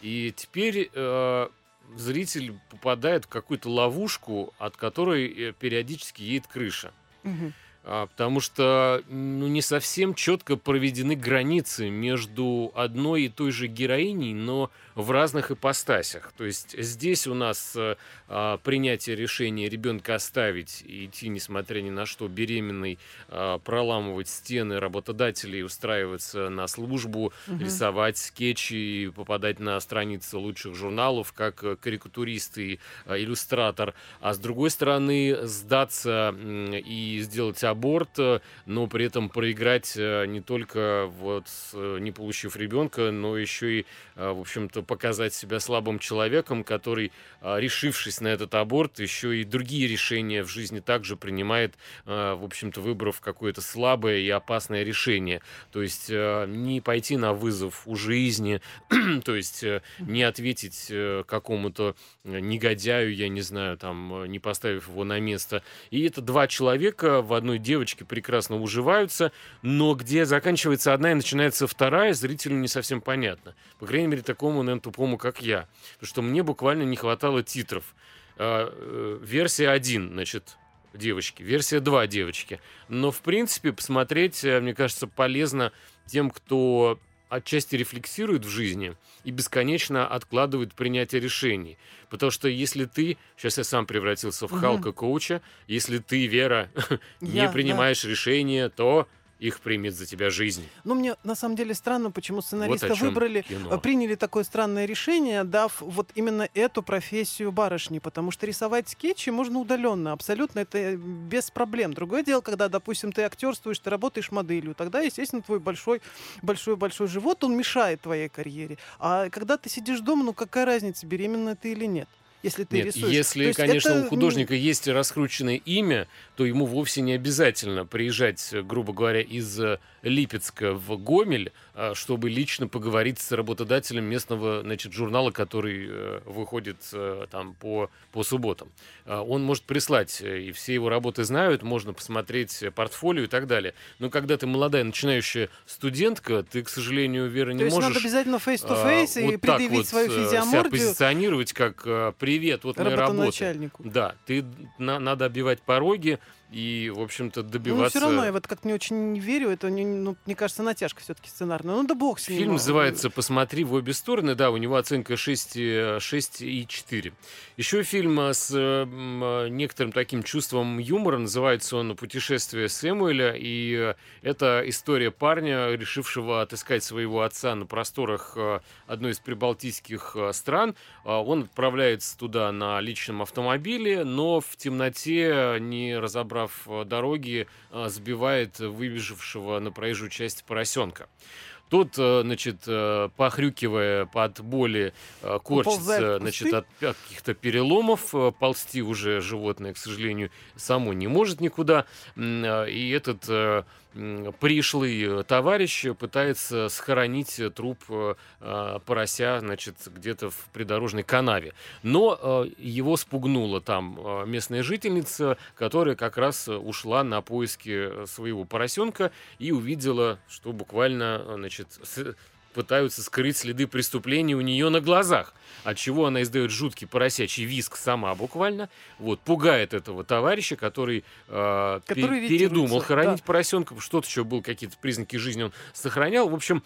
И теперь э, зритель попадает в какую-то ловушку, от которой э, периодически едет крыша. Мгм. А, потому что ну, не совсем четко проведены границы между одной и той же героиней, но в разных ипостасях. То есть здесь у нас э, а, принятие решения ребенка оставить и идти, несмотря ни на что, беременный, а, проламывать стены работодателей, устраиваться на службу, Мгм. рисовать скетчи и попадать на страницы лучших журналов как э, карикатурист и э, иллюстратор, а с другой стороны сдаться и сделать аборт, э, но при этом проиграть э, не только вот э, не получив ребенка, но еще и, в общем-то, показать себя слабым человеком, который, решившись на этот аборт, еще и другие решения в жизни также принимает, в общем-то, выбрав какое-то слабое и опасное решение. То есть не пойти на вызов у жизни, то есть не ответить какому-то негодяю, я не знаю, там, не поставив его на место. И это два человека в одной девочке прекрасно уживаются, но где заканчивается одна и начинается вторая, зрителю не совсем понятно. По крайней мере, такому, наверное, тупому, как я. Потому что мне буквально не хватало титров. А, э, Версия 1, значит, девочки, версия 2 девочки. Но, в принципе, посмотреть, э, мне кажется, полезно тем, кто отчасти рефлексирует в жизни и бесконечно откладывает принятие решений. Потому что если ты, сейчас я сам превратился в Мгм. Халка коуча, если ты, Вера, не Я, да. принимаешь решения, то их примет за тебя жизнь. Ну, мне на самом деле странно, почему сценаристы вот выбрали, кино. приняли такое странное решение, дав вот именно эту профессию барышни, потому что рисовать скетчи можно удаленно, абсолютно это э, без проблем. Другое дело, когда, допустим, ты актерствуешь, ты работаешь моделью, тогда, естественно, твой большой, большой, большой живот, он мешает твоей карьере. А когда ты сидишь дома, ну какая разница, беременна ты или нет? Если ты Нет, рисуешь. То если, есть конечно, это, у художника есть раскрученное имя, то ему вовсе не обязательно приезжать, грубо говоря, из э, Липецка в Гомель, а, чтобы лично поговорить с работодателем местного значит, журнала, который э, выходит э, там по, по субботам. А, Он может прислать, э, и все его работы знают, можно посмотреть портфолио и так далее. Но когда ты молодая начинающая студентка, ты, к сожалению, Вера, не То есть можешь... надо обязательно а, face-to-face и вот предъявить вот, свою э, себя физиомордию позиционировать как э, «Привет, вот моя работа». Да, ты на- надо оббивать пороги и, в общем-то, Ну, добиваться. все равно я вот как-то не очень не верю. Это, ну, мне кажется, натяжка все-таки сценарная. Ну, да бог с ним. Фильм называется «Посмотри в обе стороны». Да, у него оценка 6, э, 6,4. Еще фильм э, с э, некоторым таким чувством юмора. Называется он «Путешествие Сэмуэля». И это история парня, решившего отыскать своего отца на просторах одной из прибалтийских стран. А, Он отправляется туда на личном автомобиле, но в темноте, не разобрав э, дороги, э, сбивает выбежавшего на проезжую часть поросенка. Тот, э, значит, похрюкивая под боли, Уползает корчится, значит, от каких-то переломов. Ползти уже животное, к сожалению, само не может никуда. И этот пришлый э, товарищ пытается схоронить э, труп э, э, порося, значит, где-то в придорожной канаве. Но э, его спугнула там э, местная жительница, которая как раз ушла на поиски своего поросенка и увидела, что буквально, значит, с- пытаются скрыть следы преступления у нее на глазах, от чего она издает жуткий поросячий виск сама буквально, вот, пугает этого товарища, который, э, Который передумал хоронить да. поросенка, что-то еще был, какие-то признаки жизни он сохранял, в общем,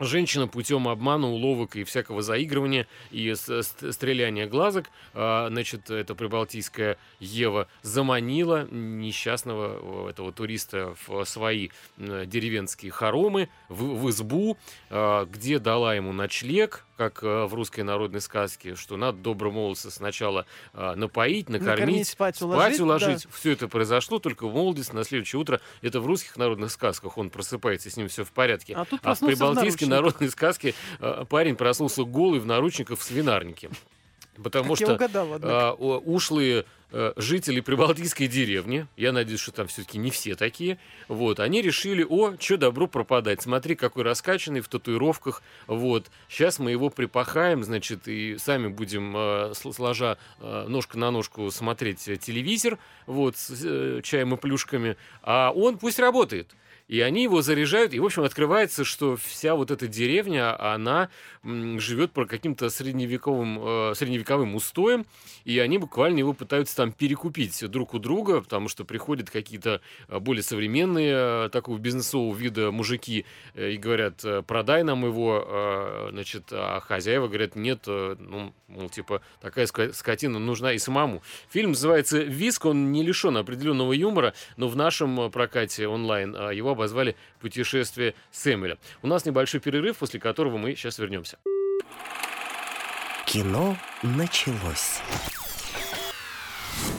Женщина путем обмана, уловок и всякого заигрывания и стреляния глазок, а, значит, эта прибалтийская Ева заманила несчастного э, этого туриста в свои деревенские хоромы, в, в избу, а, где дала ему ночлег, как э, в русской народной сказке, что надо доброго молодца сначала а, напоить, накормить, Накормить, спать спать уложить, уложить. да. Все это произошло только в молодости, на следующее утро. Это в русских народных сказках он просыпается, с ним все в порядке. А тут А в проснулся наручниках. народной сказке э, парень проснулся голый в наручниках в свинарнике. Потому Как что угадал, а, ушлые э, жители прибалтийской деревни, я надеюсь, что там все-таки не все такие, вот, они решили, о, что добро пропадать, смотри, какой раскачанный в татуировках, вот, сейчас мы его припахаем, значит, и сами будем, сл- сложа э, ножка на ножку, смотреть телевизор, вот, с э, чаем и плюшками, а он пусть работает. И они его заряжают, и, в общем, открывается, что вся вот эта деревня, она живет по каким-то средневековым, э, средневековым устоям, и они буквально его пытаются там перекупить друг у друга, потому что приходят какие-то э, более современные, э, такого бизнесового вида мужики, э, и говорят, продай нам его, значит, а хозяева говорят, нет, ну, мол, типа, такая скотина нужна и самому. Фильм называется «Виск», он не лишен определенного юмора, но в нашем прокате онлайн э, его обозвали «Путешествие Сэмюэля». У нас небольшой перерыв, после которого мы сейчас вернемся. Кино началось.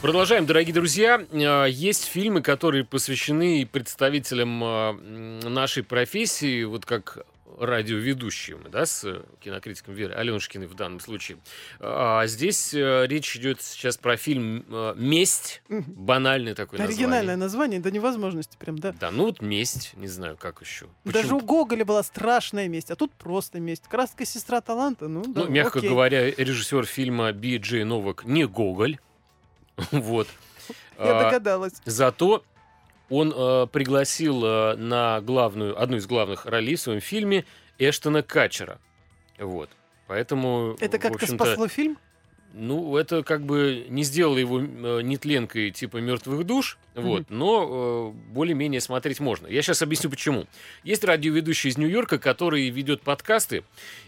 Продолжаем, дорогие друзья. Э, Есть фильмы, которые посвящены представителям э, нашей профессии, вот как радиоведущим, да, с э, кинокритиком Верой Аленушкиной в данном случае. А здесь э, речь идет сейчас про фильм э, «Месть», банальный такой Оригинальное название. название до невозможности прям, да. Да, ну вот «Месть», не знаю, как еще. Даже Почему? у Гоголя была страшная месть, а тут просто месть. Краска сестра таланта, ну да, Ну, мягко окей. говоря, режиссер фильма Би Джей Новак не Гоголь. Вот. Я А, догадалась. Зато он э, пригласил э, на главную, одну из главных ролей в своем фильме Эштона Качера. Вот. Поэтому, Это как-то спасло фильм? ну, это как бы не сделало его э, нетленкой типа мертвых душ, вот, но э, более-менее смотреть можно. Я сейчас объясню почему. Есть радиоведущий из Нью-Йорка, который ведет подкасты,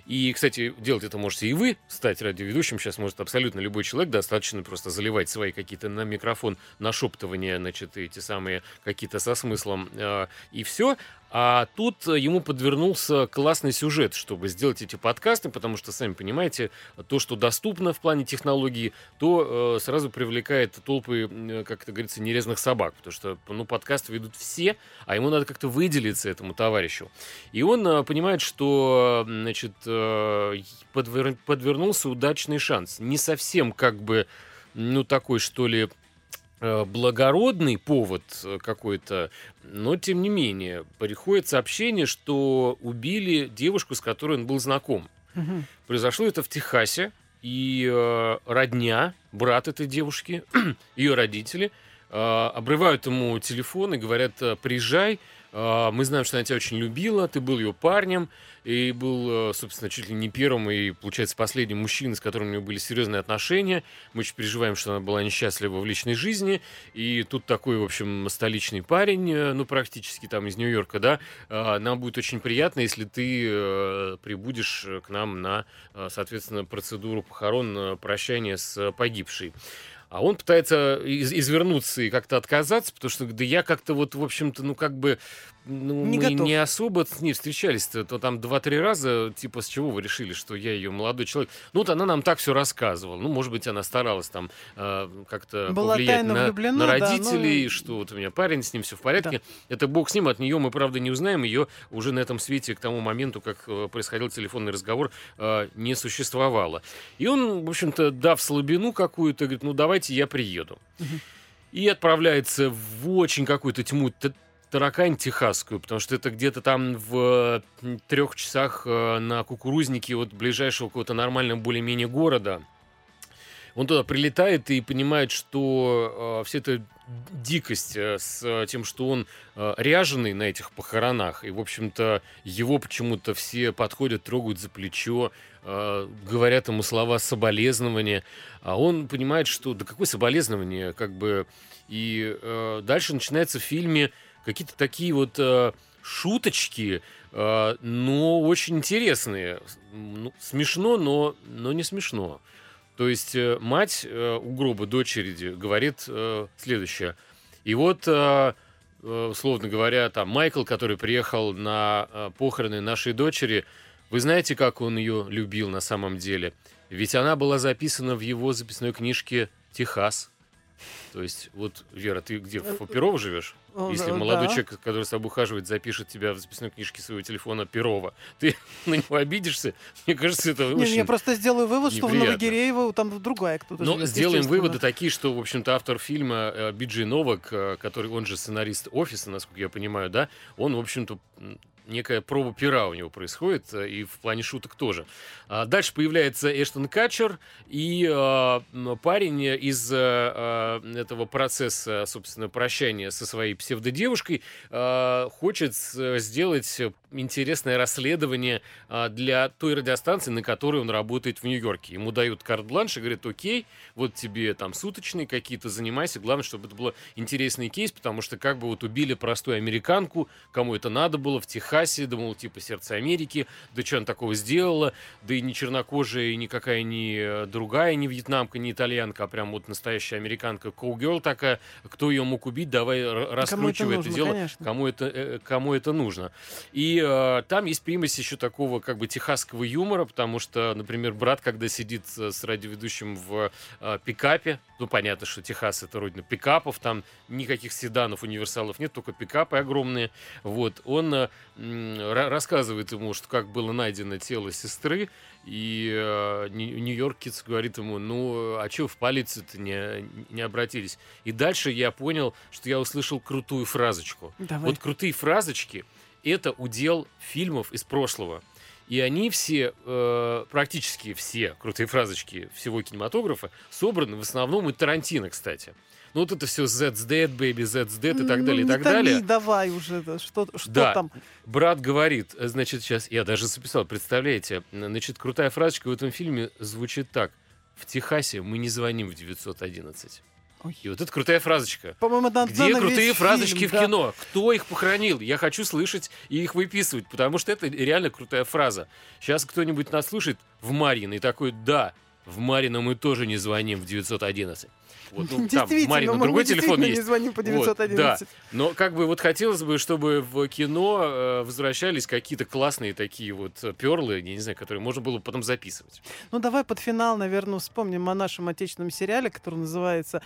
и, кстати, делать это можете и вы, стать радиоведущим. Сейчас может абсолютно любой человек, достаточно просто заливать свои какие-то на микрофон нашептывания, значит, эти самые какие-то со смыслом, э, и все. А тут ему подвернулся классный сюжет, чтобы сделать эти подкасты, потому что, сами понимаете, то, что доступно в плане технологии, то э, сразу привлекает толпы, э, как это говорится, нерезных собак, потому что ну, подкасты ведут все, а ему надо как-то выделиться этому товарищу. И он э, понимает, что значит, э, подвер... подвернулся удачный шанс. Не совсем как бы, ну, такой, что ли, Э, благородный повод э, какой-то, но тем не менее приходит сообщение, что убили девушку, с которой он был знаком. Угу. Произошло это в Техасе, и э, родня, брат этой девушки, ее родители э, обрывают ему телефон и говорят: э, приезжай, э, мы знаем, что она тебя очень любила, ты был ее парнем, и был, э, собственно, чуть ли не первым и, получается, последним мужчиной, с которым у него были серьезные отношения. Мы очень переживаем, что она была несчастлива в личной жизни. И тут такой, в общем, столичный парень, э, ну, практически там из Нью-Йорка, да, э, нам будет очень приятно, если ты прибудешь к нам на, соответственно, процедуру похорон, прощания с погибшей. А он пытается из извернуться и как-то отказаться, потому что да я как-то вот, в общем-то, ну как бы ну, не мы готов. не особо с ней встречались, то, там два-три раза, типа, с чего вы решили, что я ее молодой человек? Ну, вот она нам так все рассказывала. Ну, может быть, она старалась там э, как-то повлиять на, на родителей, да, ну... что вот у меня парень, с ним все в порядке. Да. Это бог с ним, от нее мы, правда, не узнаем. Ее уже на этом свете к тому моменту, как э, происходил телефонный разговор, э, не существовало. И он, в общем-то, дав слабину какую-то, говорит, ну, давайте я приеду. Угу. И отправляется в очень какую-то тьму таракань техасскую, потому что это где-то там в трех часах э, на кукурузнике от ближайшего какого-то нормального более-менее города. Он туда прилетает и понимает, что э, вся эта дикость э, с тем, что он э, ряженый на этих похоронах, и, в общем-то, его почему-то все подходят, трогают за плечо, э, говорят ему слова соболезнования, а он понимает, что да какое соболезнование, как бы... И э, дальше начинается в фильме какие-то такие вот э, шуточки, э, но очень интересные. Ну, смешно, но, но не смешно. То есть э, мать э, у гроба дочери говорит э, следующее. И вот, э, э, условно говоря, там Майкл, который приехал на э, похороны нашей дочери, вы знаете, как он ее любил на самом деле? Ведь она была записана в его записной книжке «Техас». То есть, вот, Вера, ты где, в э, Перово живешь? Если молодой да. человек, который с тобой ухаживает, запишет тебя в записной книжке своего телефона Перова, ты на него обидишься? Мне кажется, это не, очень Я просто сделаю вывод, неприятно. что в Новогиреево там другая кто-то Ну, сделаем выводы такие, что, в общем-то, автор фильма э, Биджи Новак, э, который, он же сценарист «Офиса», насколько я понимаю, да, он, в общем-то, некая проба пера у него происходит, э, и в плане шуток тоже. А дальше появляется Эштон Катчер, и э, парень из э, этого процесса, собственно, прощания со своей псевдодевушкой хочет сделать интересное расследование для той радиостанции, на которой он работает в Нью-Йорке. Ему дают карт-бланш и говорят, окей, вот тебе там суточные какие-то, занимайся, главное, чтобы это был интересный кейс, потому что как бы вот убили простую американку, кому это надо было, в Техасе, Техасе, думал, типа, сердце Америки, да что она такого сделала, да и не чернокожая, и никакая не э, другая, не вьетнамка, не итальянка, а прям вот настоящая американка, коугерл такая, кто ее мог убить, давай раскручивай это, это дело, конечно. кому это, э, кому это нужно. И э, там есть примесь еще такого как бы техасского юмора, потому что, например, брат, когда сидит с радиоведущим в э, пикапе, ну, понятно, что Техас это родина пикапов, там никаких седанов, универсалов нет, только пикапы огромные. Вот, он э, рассказывает ему, что как было найдено тело сестры, и э, Нью-Йоркец говорит ему, ну, а что в полицию-то не, не обратились? И дальше я понял, что я услышал крутую фразочку. Давай. Вот крутые фразочки — это удел фильмов из прошлого. И они все, э, практически все крутые фразочки всего кинематографа собраны в основном и Тарантино, кстати. Ну вот это все Z's dead, baby, Z's dead и так ну, далее, и так томи, далее. давай уже, что, что да. там? Брат говорит, э, значит, сейчас, я даже записал, представляете, значит, крутая фразочка в этом фильме звучит так. в Техасе мы не звоним в 911. Ой. И вот это крутая фразочка. По-моему, надо Где крутые фразочки фильм, в да. кино? Кто их похоронил? Я хочу слышать и их выписывать, потому что это реально крутая фраза. Сейчас кто-нибудь нас слушает в Марьино и такой, да, в Марьино мы тоже не звоним в 911. Вот, ну, там мы другой телефон не есть. звоним по Вот, 911. Но как бы вот хотелось бы, чтобы в кино э, возвращались какие-то классные такие вот э, перлы, я не знаю, которые можно было потом записывать. Ну, давай под финал, наверное, вспомним о нашем отечественном сериале, который называется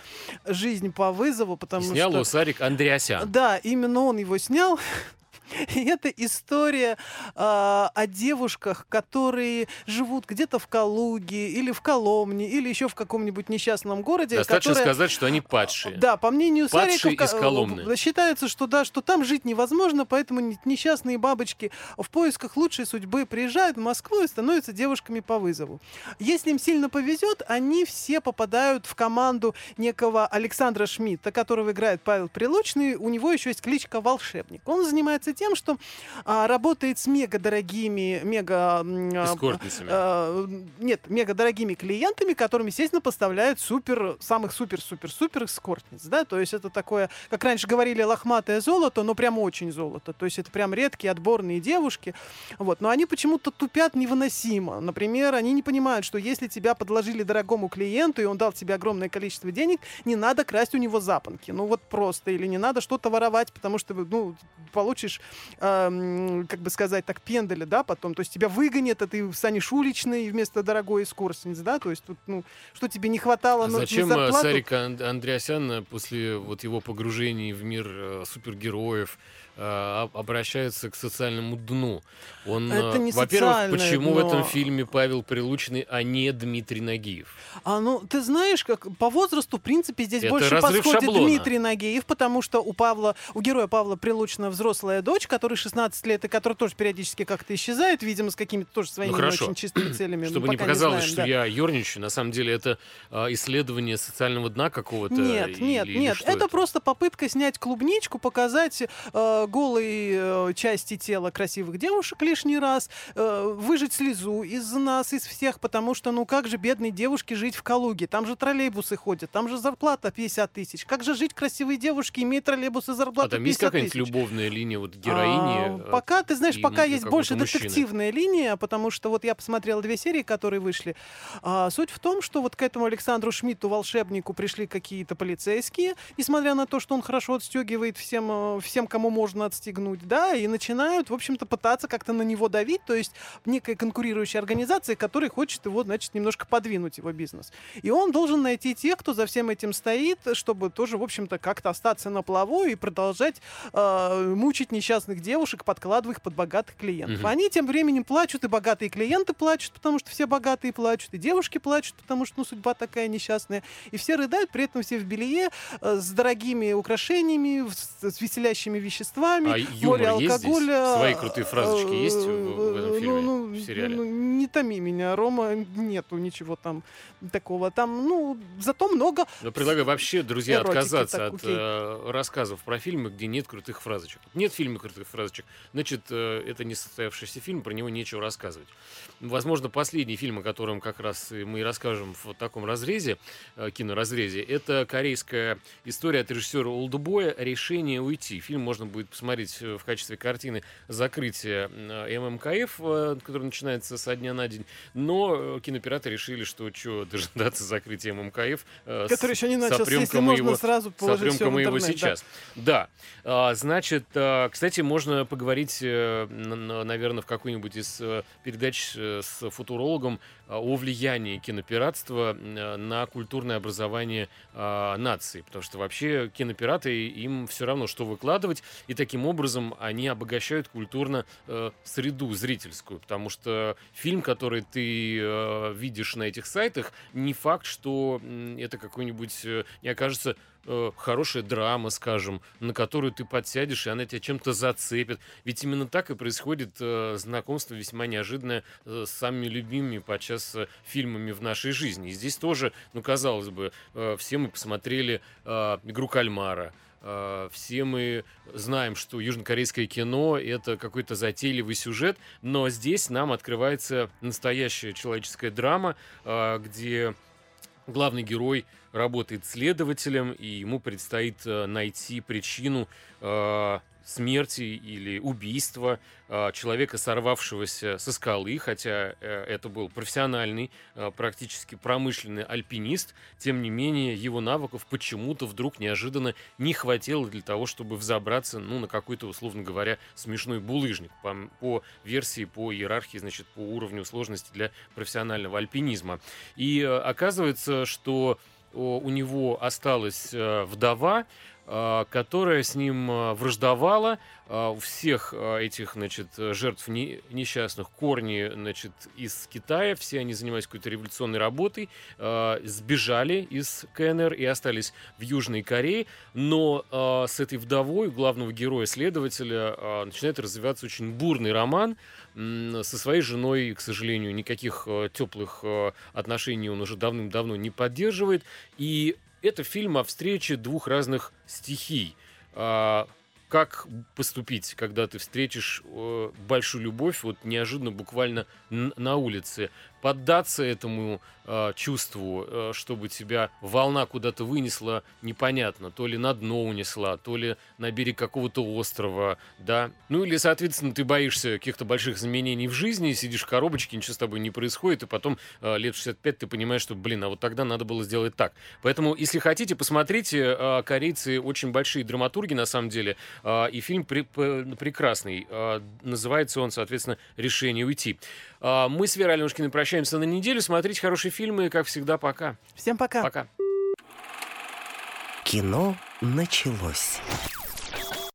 «Жизнь по вызову», И потому снял что... его Сарик Андреасян. Да, именно он его снял. И это история а, о девушках, которые живут где-то в Калуге или в Коломне или еще в каком-нибудь несчастном городе. Достаточно которые- сказать, что они падшие. Да, по мнению Падшие Сарика, в из Ка- Коломны. э, считается, что да, что там жить невозможно, поэтому не- несчастные бабочки в поисках лучшей судьбы приезжают в Москву и становятся девушками по вызову. Если им сильно повезет, они все попадают в команду некого Александра Шмидта, которого играет Павел Прилучный. У него еще есть кличка Волшебник. Он занимается тем, что а, работает с мега дорогими, мега а, Эскортницами. Э, нет, мега дорогими клиентами, которым, естественно, поставляют супер, самых супер-супер-супер эскортниц, да, то есть это такое, как раньше говорили, лохматое золото, но прям очень золото, то есть это прям редкие отборные девушки, вот, но они почему-то тупят невыносимо, например, они не понимают, что если тебя подложили дорогому клиенту, и он дал тебе огромное количество денег, не надо красть у него запонки, ну вот просто, или не надо что-то воровать, потому что, ну, получишь, эм, как бы сказать так, пенделя, да, потом, то есть тебя выгонят, а ты станешь уличной вместо дорогой эскортницы, да, то есть тут, ну, что тебе не хватало А на, зачем э, зарплату? Сарик Ан- Андреасян э, после вот его погружений в мир э, супергероев э, обращается к социальному дну? Он, Это э, не во-первых, почему в этом фильме Павел Прилучный, а не Дмитрий Нагиев? А, ну, ты знаешь, как по возрасту, в принципе, здесь Это больше подходит шаблона. Дмитрий Нагиев, потому что у Павла, у героя Павла Прилучина взрослая дочь, которой 16 лет, и которая тоже периодически как-то исчезает, видимо, с какими-то тоже своими Ну, не очень чистыми целями. Чтобы ну, не пока показалось, знаем, что да. я ерничаю, на самом деле это э, исследование социального дна какого-то? Нет, или- нет, или нет. что Это, просто попытка снять клубничку, показать э, голые э, части тела красивых девушек лишний раз, э, выжать слезу из нас, из всех, потому что, ну как же бедной девушке жить в Калуге? Там же троллейбусы ходят, там же зарплата 50 тысяч. Как же жить красивой девушке, имея троллейбус и А зарплату там есть 50 какая-нибудь любовная линия вот героини? А, пока, ты знаешь, пока есть больше мужчины? детективная линия, потому что вот я посмотрела две серии, которые вышли. А, суть в том, что вот к этому Александру Шмидту, волшебнику, пришли какие-то полицейские, несмотря на то, что он хорошо отстегивает всем, всем, кому можно отстегнуть, да, и начинают, в общем-то, пытаться как-то на него давить, то есть некая конкурирующая организация, которая хочет его, значит, немножко подвинуть его бизнес. И он должен найти тех, кто за всем этим стоит, чтобы тоже, в общем-то, как-то остаться на плаву и продолжать э, мучить несчастных девушек, подкладывая их под богатых клиентов. Мгм. Они тем временем плачут, и богатые клиенты плачут, потому что все богатые плачут, и девушки плачут, потому что ну, судьба такая несчастная. И все рыдают, при этом все в белье, э, с дорогими украшениями, с, с веселящими веществами, А юмор море есть здесь? алкоголя. Свои крутые фразочки есть в- в этом Э, фильме, ну, в сериале? ну, не томи меня, Рома, нету ничего там такого. Там, ну, зато много Но предлагаю вообще, друзья, Эротики, отказаться так, от э, рассказов про фильмы, где нет крутых фразочек. Нет в фильме крутых фразочек, значит, э, это не состоявшийся фильм, про него нечего рассказывать. Возможно, последний фильм, о котором как раз мы и расскажем в таком разрезе, э, киноразрезе, это корейская история от режиссера Олдбоя «Решение уйти». Фильм можно будет посмотреть э, в качестве картины закрытия э, ММКФ, э, который начинается со дня на день, но кинопираты решили, что что дожидаться закрытия ММКФ, э, с- который еще не начался, если мы можно его- сразу положить всё в его интернет, да. сейчас. Да. А, значит, кстати, можно поговорить, наверное, в какой-нибудь из передач с футурологом о влиянии кинопиратства э, на культурное образование а, нации. Потому что вообще кинопираты, им все равно, что выкладывать, и таким образом они обогащают культурно э, среду зрительскую. Потому что фильм, который ты э, видишь на этих сайтах, не факт, что это какой-нибудь не окажется э, хорошая драма, скажем, на которую ты подсядешь, и она тебя чем-то зацепит. Ведь именно так и происходит э, знакомство весьма неожиданное э, с самыми любимыми подчас э, фильмами в нашей жизни. И здесь тоже, ну, казалось бы, э, все мы посмотрели э, «Игру кальмара», э, все мы знаем, что южнокорейское кино — это какой-то затейливый сюжет, но здесь нам открывается настоящая человеческая драма, где главный герой работает следователем, и ему предстоит э, найти причину э, смерти или убийства э, человека, сорвавшегося со скалы, хотя это был профессиональный, практически промышленный альпинист, тем не менее его навыков почему-то вдруг неожиданно не хватило для того, чтобы взобраться, ну, на какой-то, условно говоря, смешной булыжник по, по версии, по иерархии, значит, по уровню сложности для профессионального альпинизма. И оказывается, что у него осталась э, вдова, которая с ним а, враждовала. А, у всех этих, значит, жертв несчастных корни, значит, из Китая. Все они занимались какой-то революционной работой, сбежали из КНР и остались в Южной Корее. Но с этой вдовой, главного героя, следователя, начинает развиваться очень бурный роман. Со своей женой, к сожалению, никаких теплых отношений он уже давным-давно не поддерживает. И это фильм о встрече двух разных стихий. А, как поступить, когда ты встретишь э, большую любовь, вот неожиданно буквально на улице? Поддаться этому э, чувству, э, чтобы тебя волна куда-то вынесла, непонятно, то ли на дно унесла, то ли на берег какого-то острова, да. Ну или, соответственно, ты боишься каких-то больших изменений в жизни, сидишь в коробочке, ничего с тобой не происходит, и потом э, лет 65 ты понимаешь, что, блин, а вот тогда надо было сделать так. Поэтому, если хотите, посмотрите, э, корейцы очень большие драматурги, на самом деле, э, и фильм при, прекрасный. Э, называется он, соответственно, «Решение уйти». Э, мы с Верой Аленушкиной прощаемся прощаемся на неделю. Смотрите хорошие фильмы. Как всегда, пока. Всем пока. Пока. Кино началось.